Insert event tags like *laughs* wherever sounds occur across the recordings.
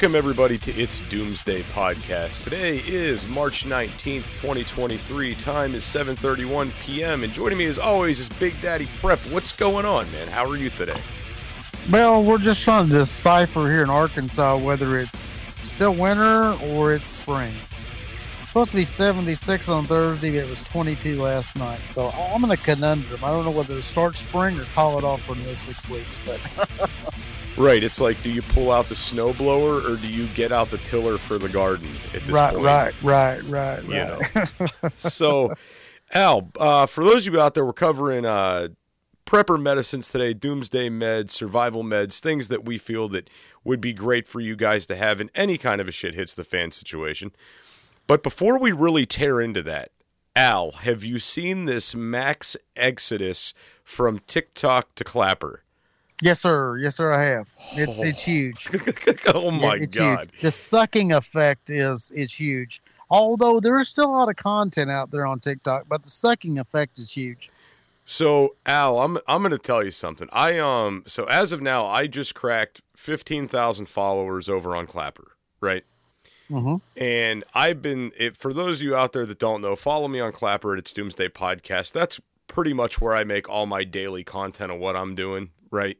Welcome everybody to It's Doomsday Podcast. Today is March 19th, 2023. Time is 7:31 p.m. and joining me as always is Big Daddy Prep. What's going on, man? How are you today? Well, we're just trying to decipher here in Arkansas whether it's still winter or it's spring. It's supposed to be 76 on Thursday, it was 22 last night. So I'm in a conundrum. I don't know whether to start spring or call it off for another six weeks. But *laughs* Right, it's like do you pull out the snowblower or do you get out the tiller for the garden at this right, point? right, right, right, You right. know. *laughs* so, Al, uh, for those of you out there, we're covering uh, prepper medicines today, doomsday meds, survival meds, things that we feel that would be great for you guys to have in any kind of a shit hits the fan situation. But before we really tear into that, Al, have you seen this max exodus from TikTok to Clapper? Yes, sir. Yes, sir. I have. It's it's huge. *laughs* oh my It's god. huge. The sucking effect is is huge. Although there is still a lot of content out there on TikTok, but the sucking effect is huge. So Al, I'm I'm going to tell you something. I um so as of now, I just cracked fifteen thousand followers over on Clapper, right? hmm And I've been it, for those of you out there that don't know, follow me on Clapper at its Doomsday Podcast. That's pretty much where I make all my daily content of what I'm doing, right?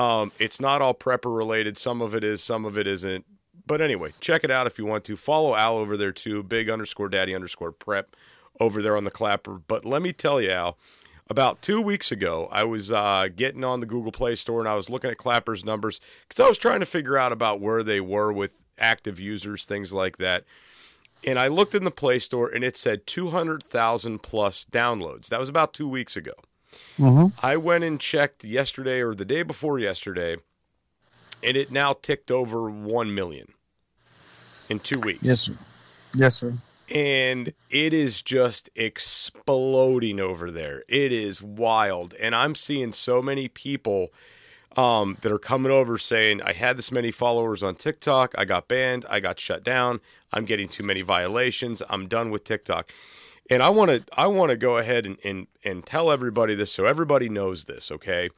Um, it's not all prepper related. Some of it is, some of it isn't. But anyway, check it out if you want to. Follow Al over there too, big underscore daddy underscore prep over there on the Clapper. But let me tell you, Al, about two weeks ago, I was uh, getting on the Google Play Store and I was looking at Clapper's numbers because I was trying to figure out about where they were with active users, things like that. And I looked in the Play Store and it said 200,000 plus downloads. That was about two weeks ago. Hmm I went and checked yesterday or the day before yesterday, and it now ticked over 1 million in two weeks. Yes, sir. Yes, sir. And it is just exploding over there. It is wild. And I'm seeing so many people um, that are coming over saying, I had this many followers on TikTok. I got banned. I got shut down. I'm getting too many violations. I'm done with TikTok. And I want to I want to go ahead and, and and tell everybody this so everybody knows this, okay?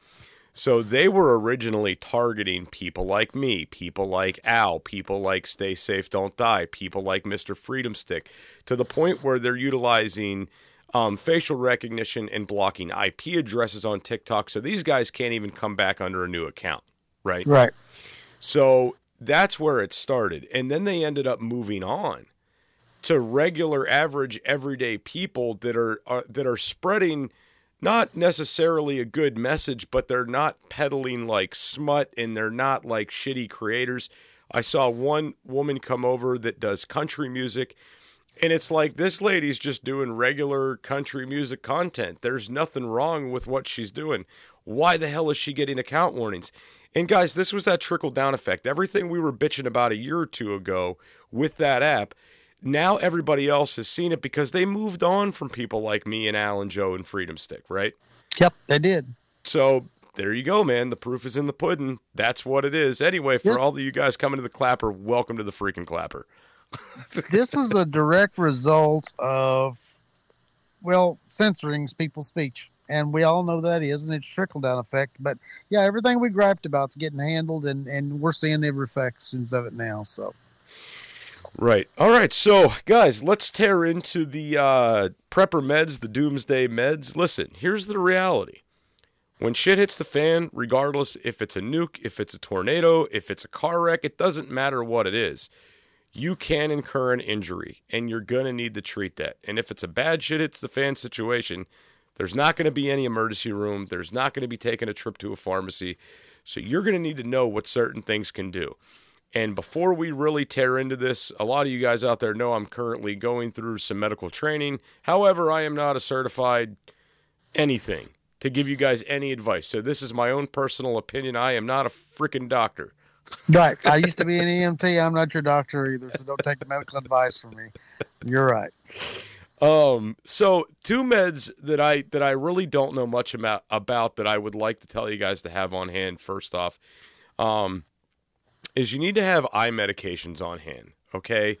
So they were originally targeting people like me, people like Al, people like Stay Safe Don't Die, people like Mr. Freedom Stick, to the point where they're utilizing um, facial recognition and blocking IP addresses on TikTok. So these guys can't even come back under a new account, right? Right. So that's where it started. And then they ended up moving on to regular average everyday people that are, are that are spreading not necessarily a good message, but they're not peddling like smut and they're not like shitty creators. I saw one woman come over that does country music and it's like this lady's just doing regular country music content. There's nothing wrong with what she's doing. Why the hell is she getting account warnings? And guys, this was that trickle down effect. Everything we were bitching about a year or two ago with that app, now everybody else has seen it because they moved on from people like me and Alan Joe and Freedom Stick, right? Yep, they did. So there you go, man. The proof is in the pudding. That's what it is. Anyway, for Yes. all of you guys coming to the clapper, welcome to the freaking clapper. *laughs* this is a direct result of, well, censoring people's speech. And we all know that is, and it's trickle down effect. But yeah, everything we griped about is getting handled, and, and we're seeing the reflections of it now. So, Right. All right. So, guys, let's tear into the uh, prepper meds, the doomsday meds. Listen, here's the reality. When shit hits the fan, regardless if it's a nuke, if it's a tornado, if it's a car wreck, it doesn't matter what it is. you can incur an injury and you're going to need to treat that. And if it's a bad shit hits the fan situation, there's not going to be any emergency room. There's not going to be taking a trip to a pharmacy. So you're going to need to know what certain things can do. And before we really tear into this, a lot of you guys out there know I'm currently going through some medical training. However, I am not a certified anything to give you guys any advice. So this is my own personal opinion. I am not a freaking doctor. Right. I used to be an *laughs* EMT. I'm not your doctor either, so don't take the medical advice from me. You're right. Um, so two meds that I that I really don't know much about about that I would like to tell you guys to have on hand. First off, um, is you need to have eye medications on hand. Okay,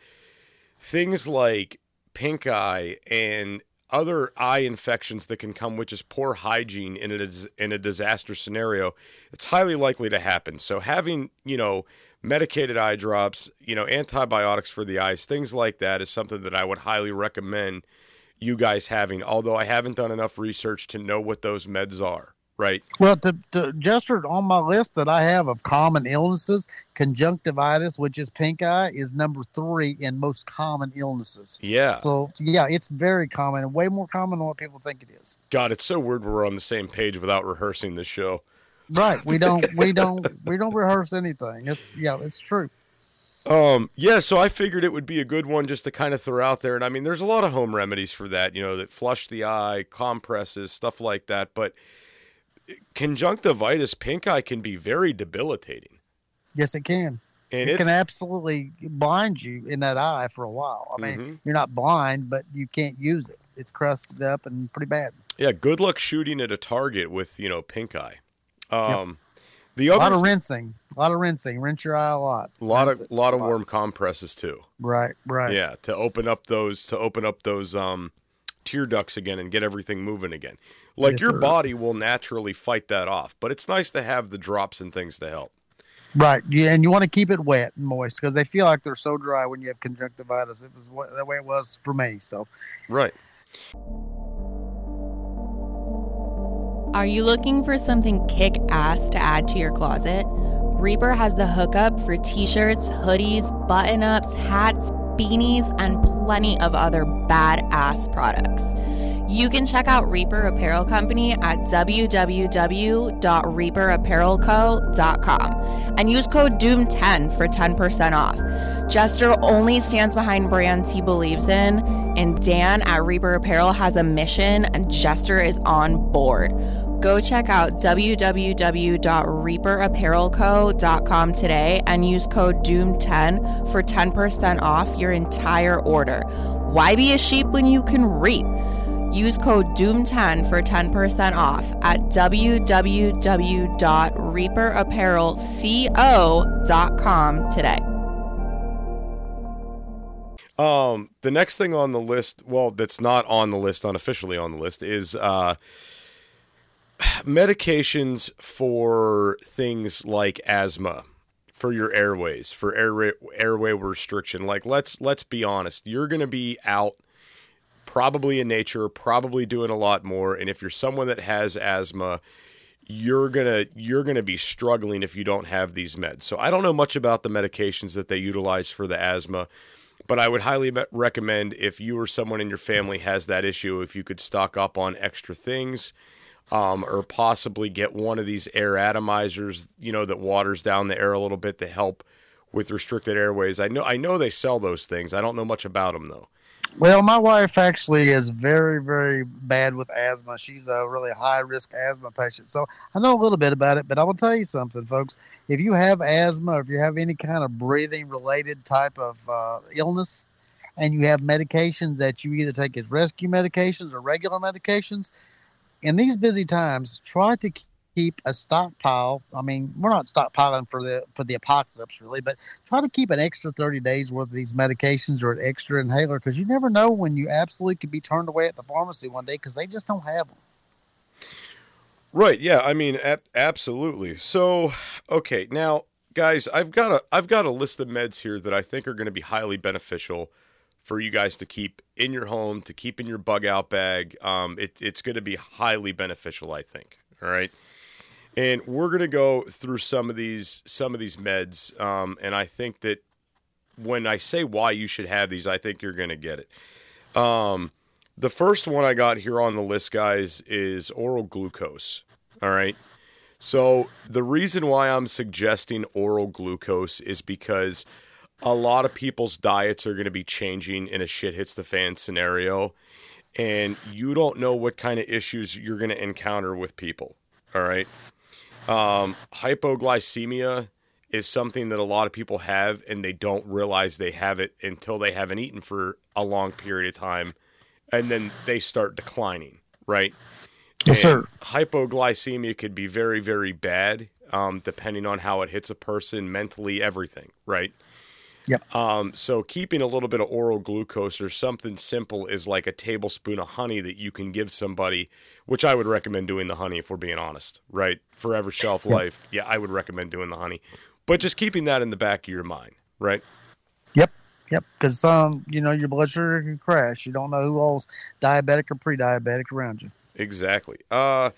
things like pink eye and other eye infections that can come, which is poor hygiene in a in a disaster scenario, it's highly likely to happen. So having you know medicated eye drops, you know antibiotics for the eyes, things like that is something that I would highly recommend you guys having. Although I haven't done enough research to know what those meds are. Right. Well, to, to just on my list that I have of common illnesses, conjunctivitis, which is pink eye, is number three in most common illnesses. Yeah. So yeah, it's very common and way more common than what people think it is. God, it's so weird we're on the same page without rehearsing this show. Right. We don't. *laughs* we don't. We don't rehearse anything. It's yeah. It's true. Um, yeah, so I figured it would be a good one just to kind of throw out there. And I mean, there's a lot of home remedies for that, you know, that flush the eye, compresses, stuff like that. But conjunctivitis, pink eye can be very debilitating. Yes, it can. And it can absolutely blind you in that eye for a while. I mean, mm-hmm. you're not blind, but you can't use it. It's crusted up and pretty bad. Yeah, good luck shooting at a target with you know pink eye. Um, yep. The other a lot of rinsing, a lot of rinsing. Rinse your eye a lot. A lot Rinse of a lot of warm compresses too. Right, right. Yeah, to open up those to open up those um tear ducts again and get everything moving again. Like yes, your sir. body will naturally fight that off, but it's nice to have the drops and things to help. Right. Yeah, and you want to keep it wet and moist because they feel like they're so dry when you have conjunctivitis. It was what, the way it was for me. So. Right. Are you looking for something kick ass to add to your closet? Reaper has the hookup for t shirts, hoodies, button ups, hats, beanies, and plenty of other badass products. You can check out Reaper Apparel Company at www.reaperapparelco.com and use code DOOM10 for 10% off. Jester only stands behind brands he believes in, and Dan at Reaper Apparel has a mission, and Jester is on board. Go check out www.reaperapparelco.com today and use code DOOM10 for 10% off your entire order. Why be a sheep when you can reap? Use code DOOM10 for 10% off at www.reaperapparelco.com today. Um, the next thing on the list, well, that's not on the list, unofficially on the list, is uh, medications for things like asthma for your airways for airway airway restriction like let's let's be honest you're going to be out probably in nature probably doing a lot more and if you're someone that has asthma you're to you're to be struggling if you don't have these meds so i don't know much about the medications that they utilize for the asthma but i would highly recommend if you or someone in your family has that issue if you could stock up on extra things um, or possibly get one of these air atomizers, you know, that waters down the air a little bit to help with restricted airways. I know I know they sell those things. I don't know much about them though. Well, my wife actually is very, very bad with asthma. She's a really high risk asthma patient. So I know a little bit about it, but I will tell you something, folks. If you have asthma or if you have any kind of breathing related type of uh, illness and you have medications that you either take as rescue medications or regular medications, in these busy times, try to keep a stockpile. I mean, we're not stockpiling for the for the apocalypse really, but try to keep an extra 30 days worth of these medications or an extra inhaler because you never know when you absolutely could be turned away at the pharmacy one day because they just don't have them. Right. Yeah. I mean, ab- absolutely. So, okay, now, guys, I've got a I've got a list of meds here that I think are going to be highly beneficial for you guys to keep in your home, to keep in your bug out bag. Um, it, it's going to be highly beneficial, I think. All right. And we're going to go through some of these some of these meds, um, and I think that when I say why you should have these, I think you're going to get it. Um, the first one I got here on the list, guys, is oral glucose. All right. So the reason why I'm suggesting oral glucose is because a lot of people's diets are going to be changing in a shit hits the fan scenario, and you don't know what kind of issues you're going to encounter with people. All right. Um, hypoglycemia is something that a lot of people have, and they don't realize they have it until they haven't eaten for a long period of time, and then they start declining. Right. Yes, sir. Hypoglycemia could be very, very bad, um, depending on how it hits a person mentally, everything, right? Yep. Um, so keeping a little bit of oral glucose or something simple is like a tablespoon of honey that you can give somebody, which I would recommend doing the honey if we're being honest, right? Forever shelf life. Yeah, I would recommend doing the honey. But just keeping that in the back of your mind, right? Yep. Yep. Because um, you know, your blood sugar can crash. You don't know who all's diabetic or pre-diabetic around you. Exactly. Uh,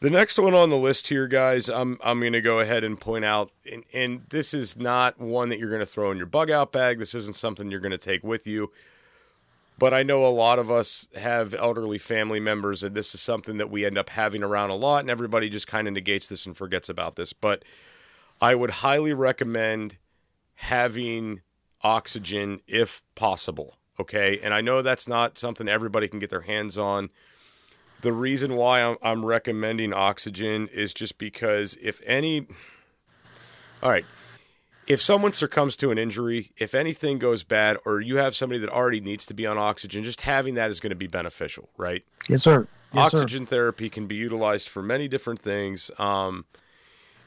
the next one on the list here, guys, I'm I'm going to go ahead and point out, and, and this is not one that you're going to throw in your bug out bag. This isn't something you're going to take with you. But I know a lot of us have elderly family members, and this is something that we end up having around a lot, and everybody just kind of negates this and forgets about this. But I would highly recommend having oxygen if possible. Okay. And I know that's not something everybody can get their hands on the reason why I'm, I'm recommending oxygen is just because if any, all right, if someone succumbs to an injury, if anything goes bad, or you have somebody that already needs to be on oxygen, just having that is going to be beneficial, right? Yes, sir. Yes, oxygen sir. therapy can be utilized for many different things, um,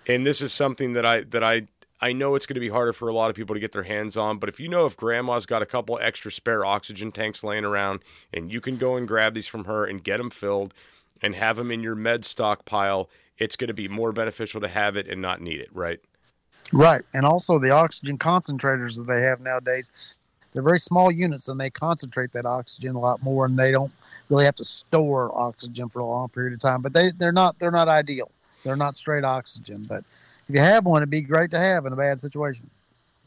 and this is something that I that I I know it's going to be harder for a lot of people to get their hands on, but if you know if grandma's got a couple extra spare oxygen tanks laying around and you can go and grab these from her and get them filled and have them in your med stockpile, it's going to be more beneficial to have it and not need it, right? Right. And also the oxygen concentrators that they have nowadays, they're very small units and they concentrate that oxygen a lot more and they don't really have to store oxygen for a long period of time, but they they're not they're not ideal. They're not straight oxygen, but if you have one, it'd be great to have in a bad situation.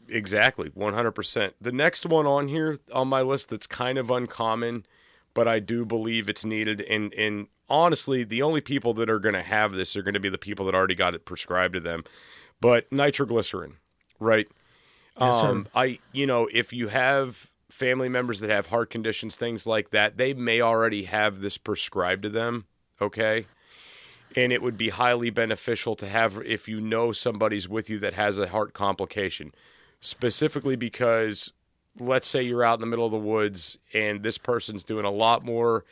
Exactly, 100%. The next one on here on my list that's kind of uncommon, but I do believe it's needed. And, and honestly, the only people that are going to have this are going to be the people that already got it prescribed to them. But nitroglycerin, right? Yes, um, I, you know, if you have family members that have heart conditions, things like that, they may already have this prescribed to them. Okay and it would be highly beneficial to have if you know somebody's with you that has a heart complication. Specifically because let's say you're out in the middle of the woods and this person's doing a lot more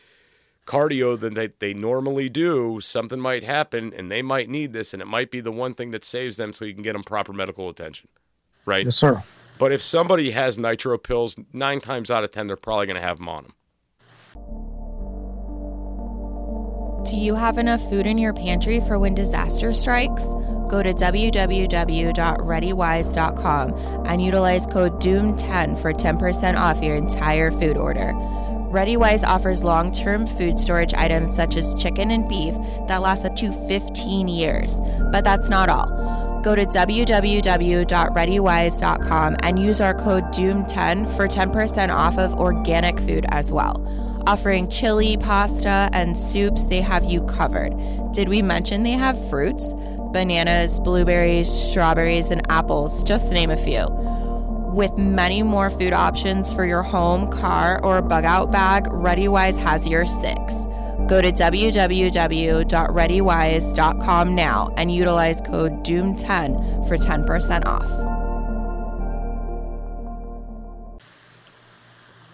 cardio than they, they normally do something might happen and they might need this and it might be the one thing that saves them so you can get them proper medical attention right? Yes sir. But if somebody has nitro pills nine times out of ten they're probably going to have them on them Do you have enough food in your pantry for when disaster strikes? Go to www.readywise.com and utilize code DOOM10 for 10% off your entire food order. ReadyWise offers long term food storage items such as chicken and beef that last up to 15 years. But that's not all. Go to www.readywise.com and use our code DOOM10 for 10% off of organic food as well offering chili, pasta, and soups. They have you covered. Did we mention they have fruits? Bananas, blueberries, strawberries, and apples, just to name a few. With many more food options for your home, car, or bug out bag, ReadyWise has your six. Go to www.readywise.com now and utilize code DOOM10 for 10% off.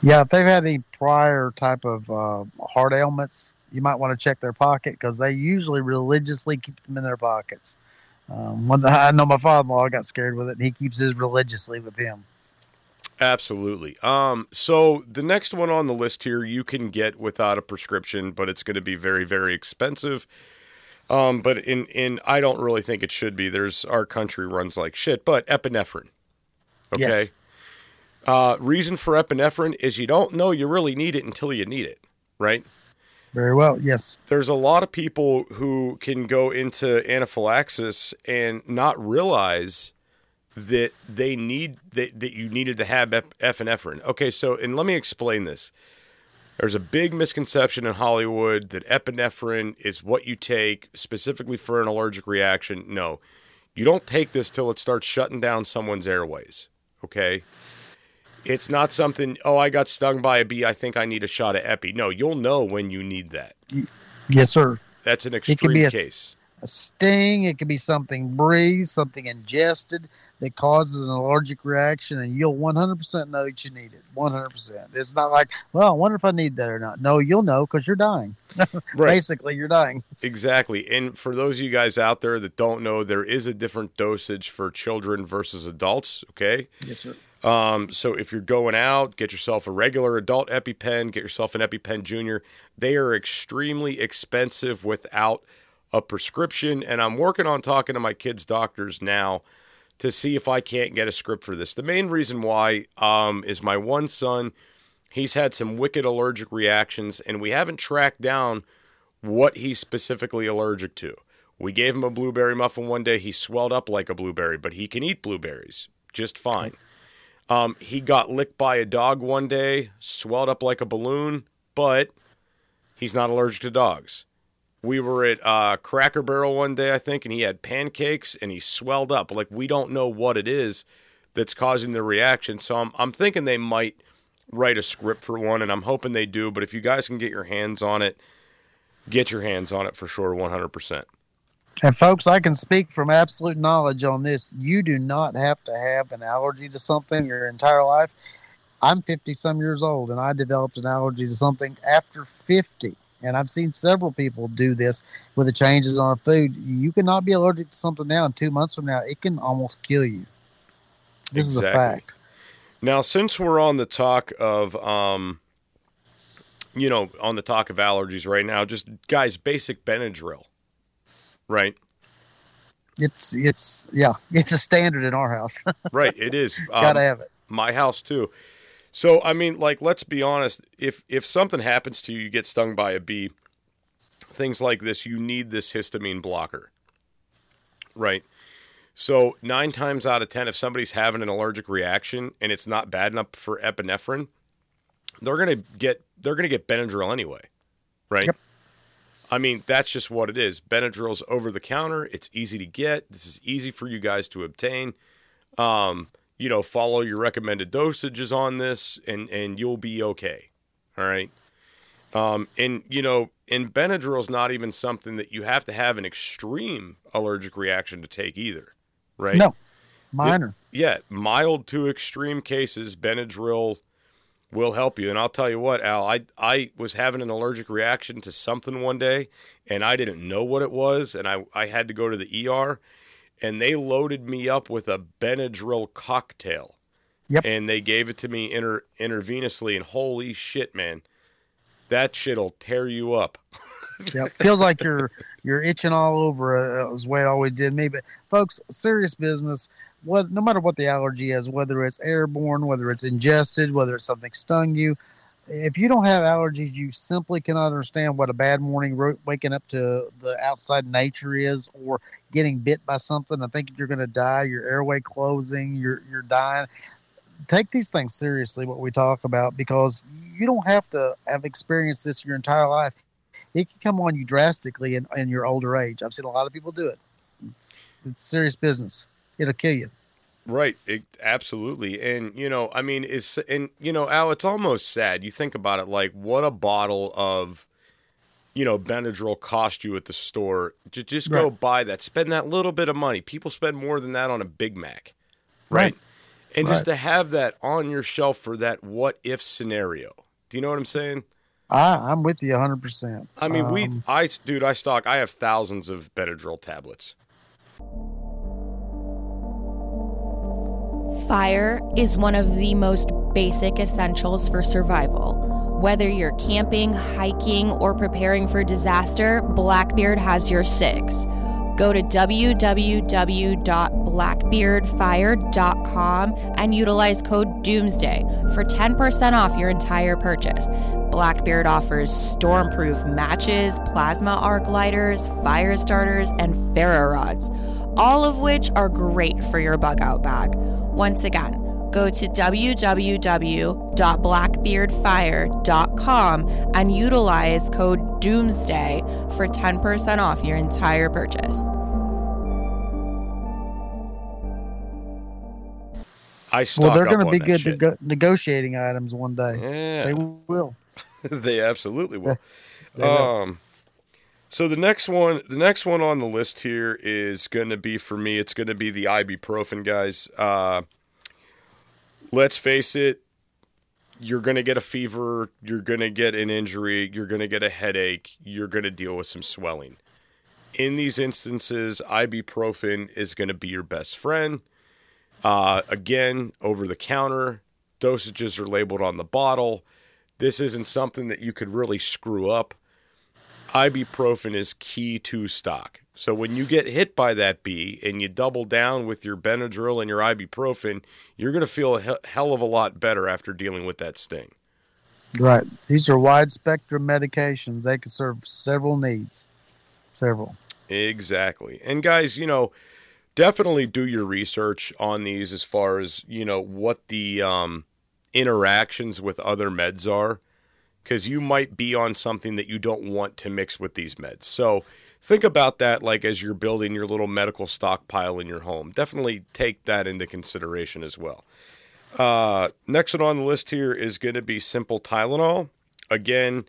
Yeah, they've had any prior type of uh, heart ailments, you might want to check their pocket because they usually religiously keep them in their pockets. Um, one, *laughs* I know my father-in-law got scared with it, and he keeps his religiously with him. Absolutely. Um, so the next one on the list here you can get without a prescription, but it's going to be very, very expensive. Um, but in in I don't really think it should be. There's our country runs like shit, but epinephrine. Okay. Yes. Uh, reason for epinephrine is you don't know you really need it until you need it, right? Very well, yes. There's a lot of people who can go into anaphylaxis and not realize that they need that, that you needed to have ep- epinephrine. Okay, so and let me explain this. There's a big misconception in Hollywood that epinephrine is what you take specifically for an allergic reaction. No, you don't take this till it starts shutting down someone's airways. Okay. It's not something, oh, I got stung by a bee. I think I need a shot of epi. No, you'll know when you need that. Yes, sir. That's an It could extreme be a, case. a sting. It could be something breathed, something ingested that causes an allergic reaction, and you'll 100% know that you need it. 100%. It's not like, well, I wonder if I need that or not. No, you'll know because you're dying. *laughs* Right. Basically, you're dying. Exactly. And for those of you guys out there that don't know, there is a different dosage for children versus adults. Okay. Yes, sir. Um, so if you're going out, get yourself a regular adult EpiPen, get yourself an EpiPen Junior. They are extremely expensive without a prescription. And I'm working on talking to my kids' doctors now to see if I can't get a script for this. The main reason why um, is my one son, he's had some wicked allergic reactions, and we haven't tracked down what he's specifically allergic to. We gave him a blueberry muffin one day. He swelled up like a blueberry, but he can eat blueberries just fine. Um, he got licked by a dog one day, swelled up like a balloon, but he's not allergic to dogs. We were at uh, Cracker Barrel one day, I think, and he had pancakes and he swelled up. Like we don't know what it is that's causing the reaction. So I'm I'm thinking they might write a script for one, and I'm hoping they do. But if you guys can get your hands on it, get your hands on it for sure, 100. And folks, I can speak from absolute knowledge on this. You do not have to have an allergy to something your entire life. I'm 50 some years old and I developed an allergy to something after 50. And I've seen several people do this with the changes on food. You cannot be allergic to something now, and two months from now, it can almost kill you. This is a fact. Now, since we're on the talk of, um, you know, on the talk of allergies right now, just guys, basic Benadryl, right? It's it's yeah, it's a standard in our house. *laughs* Right, it is. Um, Gotta have it. my house too. So I mean, like, let's be honest. If if something happens to you, you get stung by a bee, things like this, you need this histamine blocker, right? So nine times out of ten, if somebody's having an allergic reaction and it's not bad enough for epinephrine, they're gonna get they're gonna get Benadryl anyway, right? Yep. I mean, that's just what it is. Benadryl's over the counter. It's easy to get. This is easy for you guys to obtain. Um, you know, follow your recommended dosages on this, and and you'll be okay. All right. Um, and you know, and Benadryl's not even something that you have to have an extreme allergic reaction to take either, right? No, minor. Yeah, mild to extreme cases, Benadryl will help you. And I'll tell you what, Al, I I was having an allergic reaction to something one day, and I didn't know what it was, and I I had to go to the ER, and they loaded me up with a Benadryl cocktail. Yep. And they gave it to me inter, intravenously, and holy shit, man, that shit'll tear you up. *laughs* Yep. Feels like you're you're itching all over. Uh, is the way it always did me. But folks, serious business. What no matter what the allergy is, whether it's airborne, whether it's ingested, whether it's something stung you, if you don't have allergies, you simply cannot understand what a bad morning ro- waking up to the outside nature is, or getting bit by something. I think you're going to die. Your airway closing. You're you're dying. Take these things seriously. What we talk about because you don't have to have experienced this your entire life it can come on you drastically in, in your older age. I've seen a lot of people do it. It's, it's serious business. It'll kill you. Right, it, absolutely, and you know, I mean, it's and you know, Al, it's almost sad. You think about it, like what a bottle of, you know, Benadryl cost you at the store. Ju- Just go Right. buy that, spend that little bit of money. People spend more than that on a Big Mac, right? Right. And just to have that on your shelf for that what if scenario. Do you know what I'm saying? I, I'm with you 100%. I mean, we, Um, I, dude, I stock. I have thousands of Benadryl tablets. Fire is one of the most basic essentials for survival. Whether you're camping, hiking, or preparing for disaster, Blackbeard has your six. Go to www.blackbeardfire.com and utilize code Doomsday for 10% off your entire purchase. Blackbeard offers stormproof matches, plasma arc lighters, fire starters, and ferro rods all of which are great for your bug out bag. Once again, go to www.blackbeardfire.com and utilize code Doomsday for 10% off your entire purchase. I stock Well, they're going going to to be good nego- negotiating items one day. Yeah. They will. *laughs* they absolutely will. *laughs* They will. um, so the next one, the next one on the list here is going to be for me. It's going to be the ibuprofen, guys. Uh, let's face it. You're going to get a fever. You're going to get an injury. You're going to get a headache. You're going to deal with some swelling. In these instances, ibuprofen is going to be your best friend. Uh, again, over the counter, dosages are labeled on the bottle. This isn't something that you could really screw up. Ibuprofen is key to stock. So when you get hit by that bee and you double down with your Benadryl and your ibuprofen, you're going to feel a hell of a lot better after dealing with that sting. Right. These are wide spectrum medications. They can serve several needs. Several. Exactly. And guys, you know, definitely do your research on these as far as, you know, what the um, interactions with other meds are because you might be on something that you don't want to mix with these meds. So think about that like as you're building your little medical stockpile in your home. Definitely take that into consideration as well. Uh, next one on the list here is going to be simple Tylenol. Again,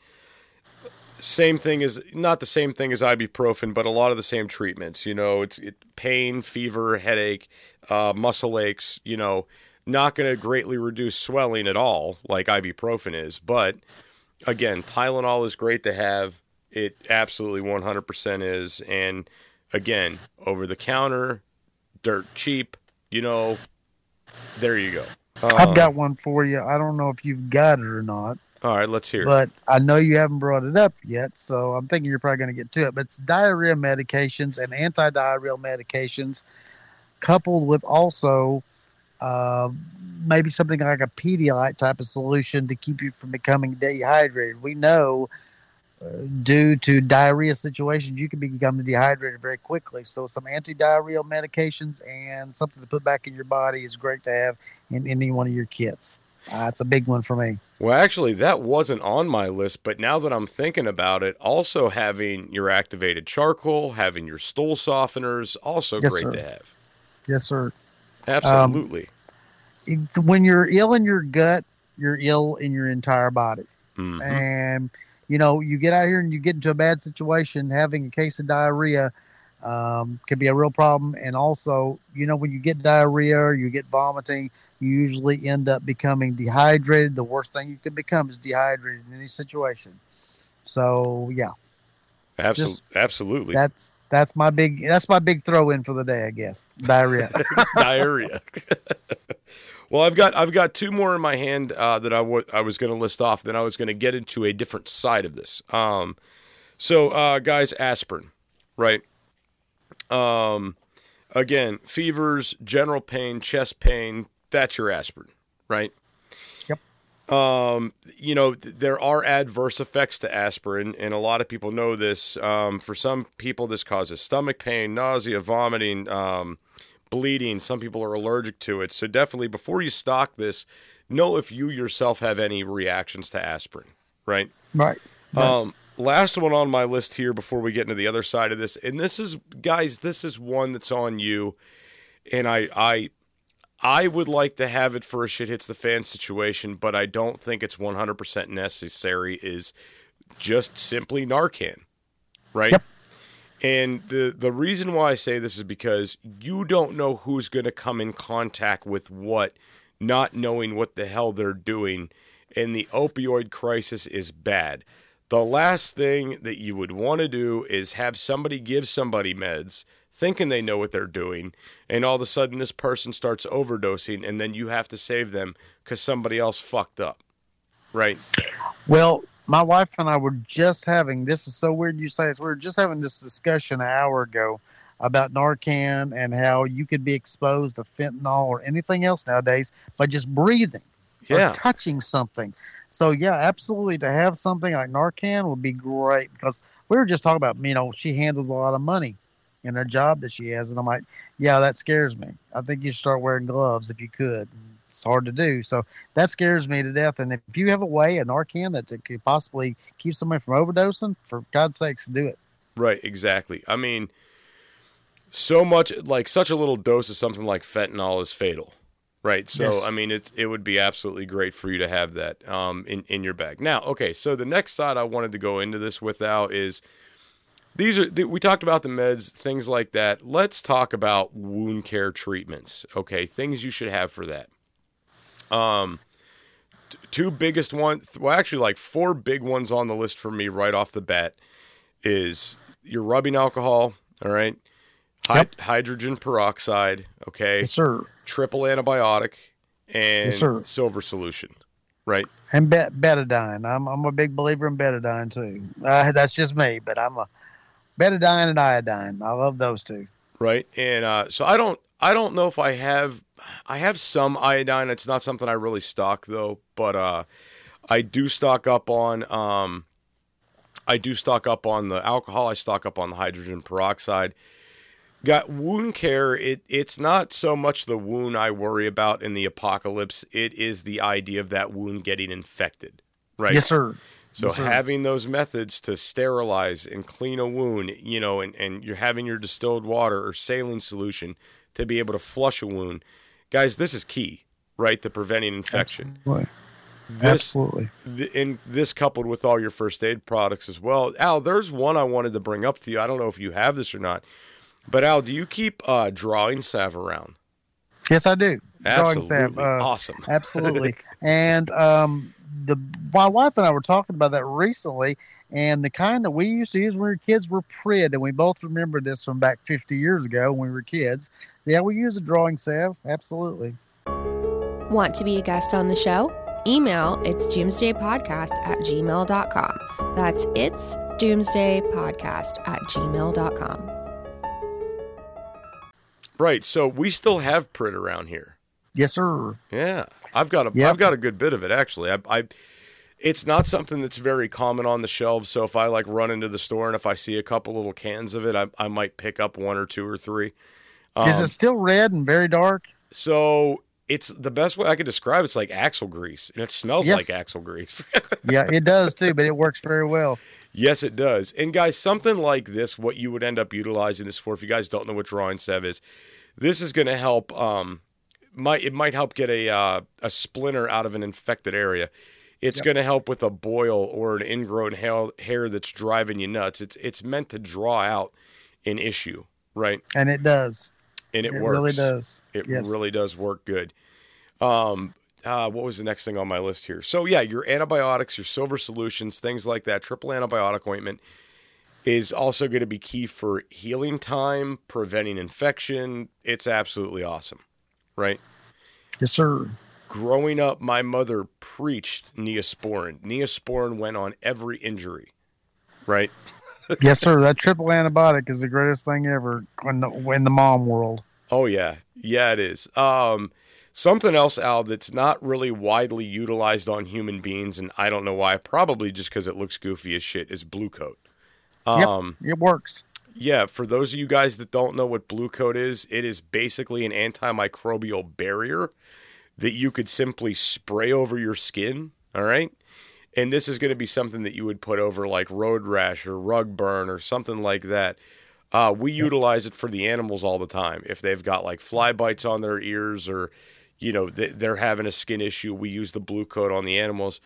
same thing as not the same thing as ibuprofen, but a lot of the same treatments. You know, it's it, pain, fever, headache, uh, muscle aches. You know, not going to greatly reduce swelling at all, like ibuprofen is. But again, Tylenol is great to have. It absolutely 100% is. And again, over the counter, dirt cheap. You know, there you go. I've Um, got one for you. I don't know if you've got it or not, All right, let's hear. it. but I know you haven't brought it up yet, so I'm thinking you're probably going to get to it. But it's diarrhea medications and anti-diarrheal medications, coupled with also uh, maybe something like a Pedialyte type of solution to keep you from becoming dehydrated. We know. Uh, due to diarrhea situations, you can become dehydrated very quickly. So, some anti-diarrheal medications and something to put back in your body is great to have in any one of your kits. Uh, it's a big one for me. Well, actually, that wasn't on my list, but now that I'm thinking about it, also having your activated charcoal, having your stool softeners, also Yes, great sir. to have. Yes, sir. Absolutely. It's, when you're ill in your gut, you're ill in your entire body. Mhm. And, you know, you get out here and you get into a bad situation, having a case of diarrhea um, can be a real problem. And also, you know, when you get diarrhea or you get vomiting, you usually end up becoming dehydrated. The worst thing you can become is dehydrated in any situation. So, yeah, Absol- just- absolutely. that's that's my big that's my big throw in for the day, I guess. Diarrhea. *laughs* Diarrhea. *laughs* well, I've got I've got two more in my hand uh, that I wa- I was going to list off. Then I was going to get into a different side of this. Um, so, uh, guys, aspirin, right? Um, again, fevers, general pain, chest pain. That's your aspirin, right? Um, you know, th- there are adverse effects to aspirin, and a lot of people know this. Um, for some people, this causes stomach pain, nausea, vomiting, um, bleeding. Some people are allergic to it. So, definitely before you stock this, know if you yourself have any reactions to aspirin, right? right. Right. Um, last one on my list here before we get into the other side of this, and this is, guys, this is one that's on you, and I, I, I would like to have it for a shit hits the fan situation, but I don't think it's one hundred percent necessary. Is just simply Narcan, right? Yep. And the the reason why I say this is because you don't know who's going to come in contact with what, not knowing what the hell they're doing, and the opioid crisis is bad. The last thing that you would want to do is have somebody give somebody meds thinking they know what they're doing, and all of a sudden this person starts overdosing, and then you have to save them because somebody else fucked up. Right? Well, my wife and I were just having this is so weird you say this. We were just having this discussion an hour ago about Narcan and how you could be exposed to fentanyl or anything else nowadays by just breathing Yeah. or touching something. So yeah, absolutely to have something like Narcan would be great because we were just talking about, you know, she handles a lot of money. In her job that she has. And I'm like, yeah, that scares me. I think you should start wearing gloves if you could. It's hard to do. So that scares me to death. And if you have a way, a Narcan that could possibly keep somebody from overdosing, for God's sakes, do it. Right, exactly. I mean, so much like such a little dose of something like fentanyl is fatal. Right. So Yes. I mean it's it would be absolutely great for you to have that um in, in your bag. Now, okay, so the next side I wanted to go into this without is these are we talked about the meds, things like that. Let's talk about wound care treatments. Okay, things you should have for that. Um t- two biggest ones well actually like four big ones on the list for me right off the bat is your rubbing alcohol, all right? Hy- Yep. hydrogen peroxide, okay? Yes, sir. triple antibiotic and Yes, sir. silver solution, right? And bet- betadine. I'm, I'm a big believer in betadine too. Uh, that's just me, but I'm a betadine and iodine. I love those two. Right. And uh, so I don't I don't know if I have I have some iodine. It's not something I really stock though, but uh, I do stock up on um, I do stock up on the alcohol. I stock up on the hydrogen peroxide. Got wound care. It it's not so much the wound I worry about in the apocalypse. It is the idea of that wound getting infected. Right. Yes, sir. So Yes, having those methods to sterilize and clean a wound, you know, and, and you're having your distilled water or saline solution to be able to flush a wound, guys, this is key, right? To preventing infection. Absolutely. This Absolutely. th- and this coupled with all your first aid products as well. Al, there's one I wanted to bring up to you. I don't know if you have this or not, but Al, do you keep uh, drawing salve around? Yes, I do. Drawing Absolutely salve, uh, awesome. *laughs* Absolutely. and um, the my wife and I were talking about that recently, and the kind that we used to use when we were kids were Prid, and we both remember this from back 50 years ago when we were kids. Yeah, we use a drawing salve. Absolutely. Want to be a guest on the show? Email it's doomsdaypodcast at gmail.com. That's it's doomsdaypodcast at gmail.com. Right. So we still have Prid around here. Yes, sir. Yeah, I've got a Yep. have got a good bit of it actually. I, I it's not something that's very common on the shelves. So if I like run into the store and if I see a couple little cans of it, I, I might pick up one or two or three. Is Um, it still red and very dark? so it's the best way I could describe. It's like axle grease, and it smells Yes. like axle grease. *laughs* yeah, it does too, but it works very well. Yes, it does. And guys, something like this, what you would end up utilizing this for, if you guys don't know what drawing salve is, this is going to help. Um, might it might help get a uh, a splinter out of an infected area. It's Yep. going to help with a boil or an ingrown hair, hair that's driving you nuts. It's it's meant to draw out an issue, right? And it does. And it, It, works. really does. It Yes. really does work good. Um, uh, what was the next thing on my list here? So yeah, your antibiotics, your silver solutions, things like that. Triple antibiotic ointment is also going to be key for healing time, preventing infection. It's absolutely awesome, right? Yes, sir. Growing up, my mother preached Neosporin. Neosporin went on every injury, right? *laughs* yes, sir. That triple antibiotic is the greatest thing ever in the, in the mom world. Oh yeah, yeah, it is. Um, something else, Al, that's not really widely utilized on human beings, and I don't know why. Probably just because it looks goofy as shit. Is Blu-Kote. Um, Yep, it works. yeah. For those of you guys that don't know what Blu-Kote is, it is basically an antimicrobial barrier that you could simply spray over your skin. All right. And this is going to be something that you would put over like road rash or rug burn or something like that. Uh, we utilize it for the animals all the time. If they've got like fly bites on their ears or, you know, they- they're having a skin issue, we use the Blu-Kote on the animals.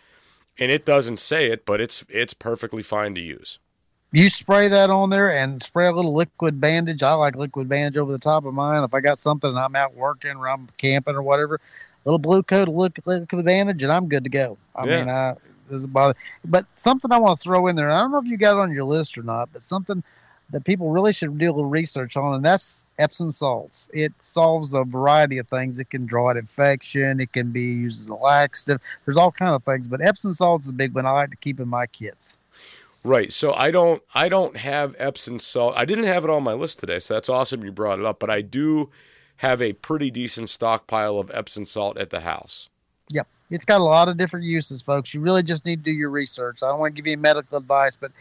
And it doesn't say it, but it's it's perfectly fine to use. You spray that on there and spray a little liquid bandage. I like liquid bandage over the top of mine. If I got something and I'm out working or I'm camping or whatever, little Blu-Kote, a liquid, liquid bandage, and I'm good to go. I Yeah. mean, I doesn't bother. But something I want to throw in there, and I don't know if you got it on your list or not, but something that people really should do a little research on, and that's Epsom salts. It solves a variety of things. It can draw out infection. It can be used as a laxative. There's all kind of things, but Epsom salt's is a big one I like to keep in my kits. Right. So I don't I don't have Epsom salt. I didn't have it on my list today, so that's awesome you brought it up. But I do have a pretty decent stockpile of Epsom salt at the house. Yep. It's got a lot of different uses, folks. You really just need to do your research. I don't want to give you medical advice, but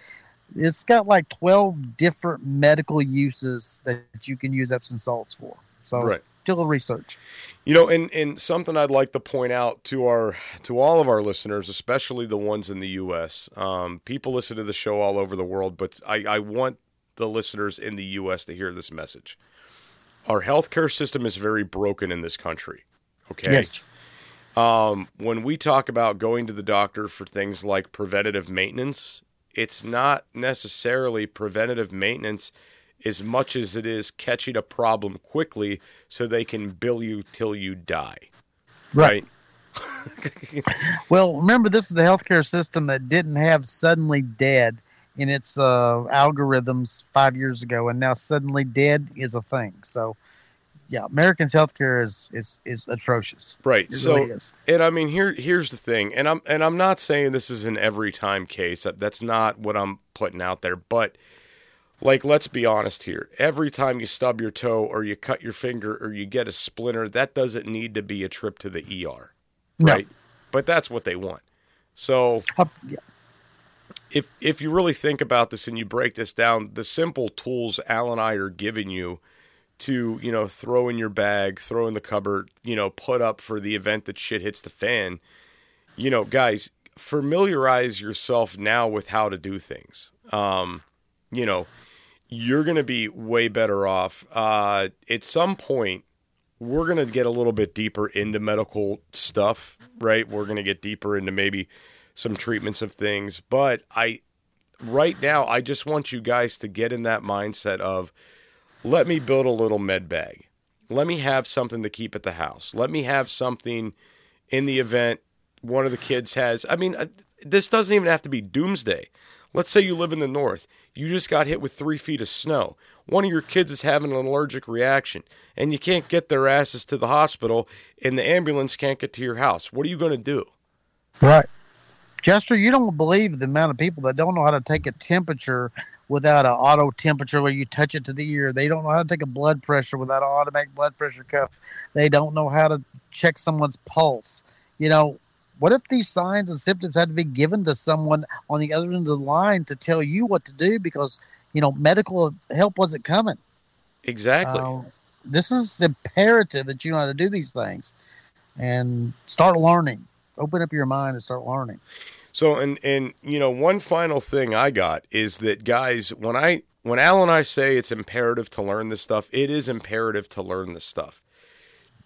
it's got like 12 different medical uses that you can use Epsom salts for. So Right. do a little research. You know, and, and something I'd like to point out to our to all of our listeners, especially the ones in the U.S. Um, people listen to the show all over the world, but I, I want the listeners in the U.S. to hear this message. Our healthcare system is very broken in this country. Okay. Yes. Um, when we talk about going to the doctor for things like preventative maintenance, it's not necessarily preventative maintenance as much as it is catching a problem quickly so they can bill you till you die. Right. *laughs* Well, remember, this is the healthcare system that didn't have suddenly dead in its uh, algorithms five years ago, and now suddenly dead is a thing. So, yeah, Americans' healthcare is is is atrocious. Right. It so really is. and I mean here here's the thing. And I'm and I'm not saying this is an every time case. That's not what I'm putting out there, but like let's be honest here. Every time you stub your toe or you cut your finger or you get a splinter, that doesn't need to be a trip to the ER. No. Right? But that's what they want. So Uh, yeah. if if you really think about this and you break this down, the simple tools Al and I are giving you to, you know, throw in your bag, throw in the cupboard, you know, put up for the event that shit hits the fan. You know, guys, familiarize yourself now with how to do things. Um, you know, you're going to be way better off. Uh, at some point, we're going to get a little bit deeper into medical stuff, right? We're going to get deeper into maybe some treatments of things, but I right now I just want you guys to get in that mindset of let me build a little med bag. Let me have something to keep at the house. Let me have something in the event one of the kids has. I mean, uh, this doesn't even have to be doomsday. Let's say you live in the north. You just got hit with three feet of snow. One of your kids is having an allergic reaction, and you can't get their asses to the hospital, and the ambulance can't get to your house. What are you going to do? Right. Jester, you don't believe the amount of people that don't know how to take a temperature without an auto temperature where you touch it to the ear. They don't know how to take a blood pressure without an automatic blood pressure cuff. They don't know how to check someone's pulse. You know, what if these signs and symptoms had to be given to someone on the other end of the line to tell you what to do because, you know, medical help wasn't coming? Exactly. Uh, this is imperative that you know how to do these things and start learning. Open up your mind and start learning. So and and you know one final thing I got is that guys when I when Al and I say it's imperative to learn this stuff, it is imperative to learn this stuff.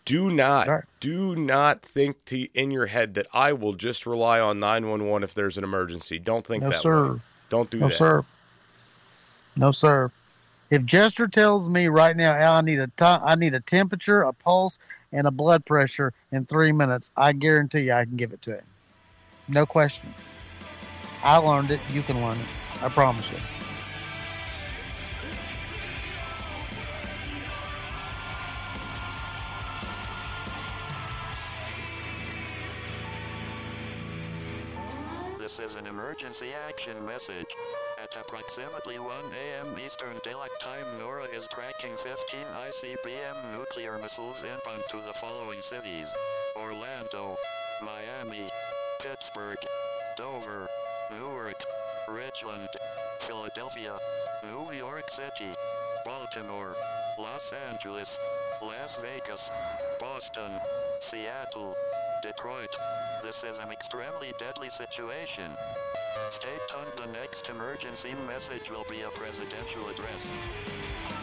Do not do not think to in your head that I will just rely on 911 if there's an emergency. Don't think No, that sir. way. Don't do No, that. sir. No, sir. If Jester tells me right now, Al, I need a ti- I need a temperature, a pulse, and a blood pressure in three minutes, I guarantee you I can give it to him. No question. I learned it. You can learn it. I promise you. This is an emergency action message. At approximately 1 a.m. Eastern Daylight Time, NORAD is tracking 15 ICBM nuclear missiles inbound to the following cities Orlando, Miami, Pittsburgh, Dover, Newark, Richland, Philadelphia, New York City, Baltimore, Los Angeles, Las Vegas, Boston, Seattle, Detroit. This is an extremely deadly situation. Stay tuned. The next emergency message will be a presidential address.